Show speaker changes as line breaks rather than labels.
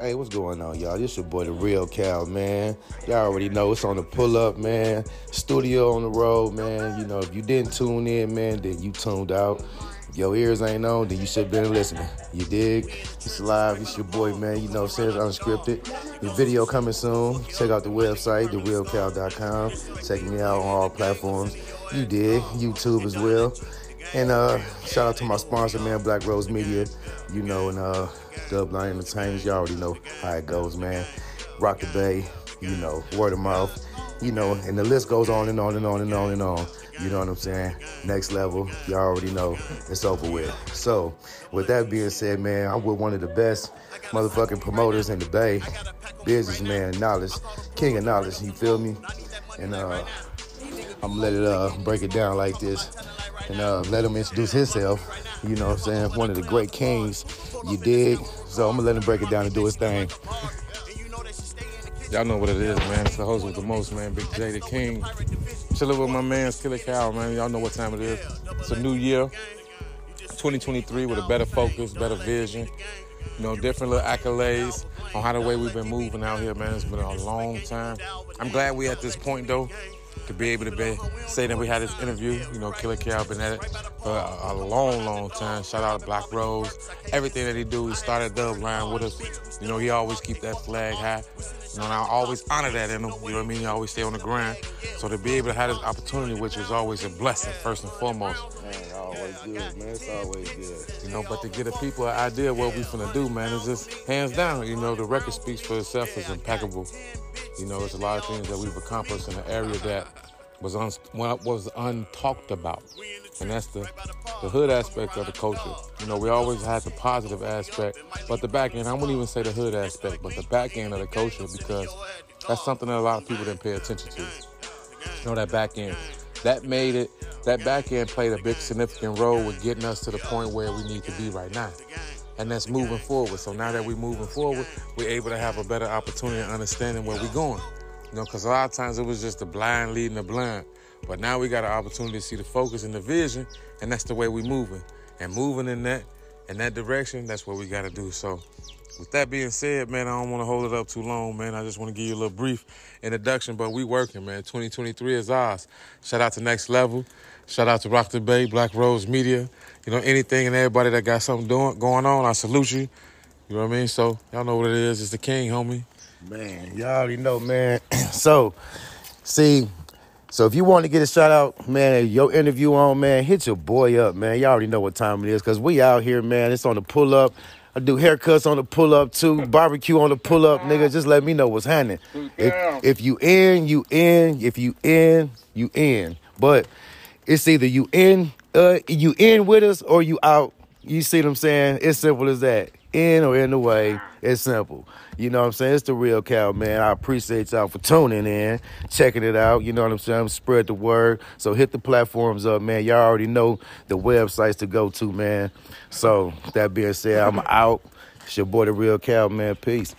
Hey, what's going on, y'all? This your boy, the Real Cal, man. Y'all already know it's on the pull up, man. Studio on the road, man. You know, if you didn't tune in, man, then you tuned out. If your ears ain't on, then you should have been listening. You dig? It's live. It's your boy, man. You know, says unscripted. The video coming soon. Check out the website, therealcal.com. Check me out on all platforms. You dig? YouTube as well. And uh, shout out to my sponsor, man, Black Rose Media. You know, and uh, Dub Line Entertainment. Y'all already know how it goes, man. Rock the Bay, you know, word of mouth, you know, and the list goes on and on and on and on and on. You know what I'm saying? Next level, y'all already know it's over with. So, with that being said, man, I'm with one of the best motherfucking promoters in the Bay, businessman, knowledge, king of knowledge. You feel me? And uh, I'm gonna let it uh, break it down like this and uh, let him introduce himself. You know what I'm saying? One of the great kings, you dig? So I'm gonna let him break it down and do his thing.
Y'all know what it is, man. It's the host with the most, man. Big Jay the King. Chilling with my man, Killer Cal, man. Y'all know what time it is. It's a new year, 2023, with a better focus, better vision. You know, different little accolades on how the way we've been moving out here, man. It's been a long time. I'm glad we at this point, though to be able to be say that we had this interview. You know, Killer Cal been at it for a, a, long, long time. Shout out to Black Rose. Everything that he do, he started Dub Line with us. You know, he always keep that flag high. You know, and I always honor that in him. You know what I mean? He always stay on the grind. So to be able to have this opportunity, which is always a blessing, first and foremost.
Man, always good, man. It's always good.
You know, but to get the people an idea of what we finna do, man, is just hands down. You know, the record speaks for itself. It's impeccable. You know, there's a lot of things that we've accomplished in an area that was un, was untalked about, and that's the the hood aspect of the culture. You know, we always had the positive aspect, but the back end, I wouldn't even say the hood aspect, but the back end of the culture because that's something that a lot of people didn't pay attention to. You know, that back end, that made it. That back end played a big significant role with getting us to the point where we need to be right now and that's moving forward. So now that we're moving forward, we're able to have a better opportunity of understanding where we're going. You know, because a lot of times it was just the blind leading the blind. But now we got an opportunity to see the focus and the vision, and that's the way we're moving. And moving in that in that direction, that's what we got to do. So, with that being said, man, I don't want to hold it up too long, man. I just want to give you a little brief introduction, but we working, man. 2023 is ours. Shout out to Next Level. Shout out to Rock the Bay, Black Rose Media. You know, anything and everybody that got something doing going on, I salute you. You know what I mean? So y'all know what it is. It's the king, homie.
Man, y'all already know, man. so, see, so if you want to get a shout out, man, your interview on, man, hit your boy up, man. Y'all already know what time it is, cause we out here, man. It's on the pull up. I do haircuts on the pull up too, barbecue on the pull up, nigga. Just let me know what's happening. If, if you in, you in. If you in, you in. But it's either you in uh, you in with us or you out. You see what I'm saying? It's simple as that. In or in the way. It's simple. You know what I'm saying? It's the real Cal, man. I appreciate y'all for tuning in, checking it out. You know what I'm saying? Spread the word. So hit the platforms up, man. Y'all already know the websites to go to, man. So that being said, I'm out. It's your boy, the real Cal, man. Peace.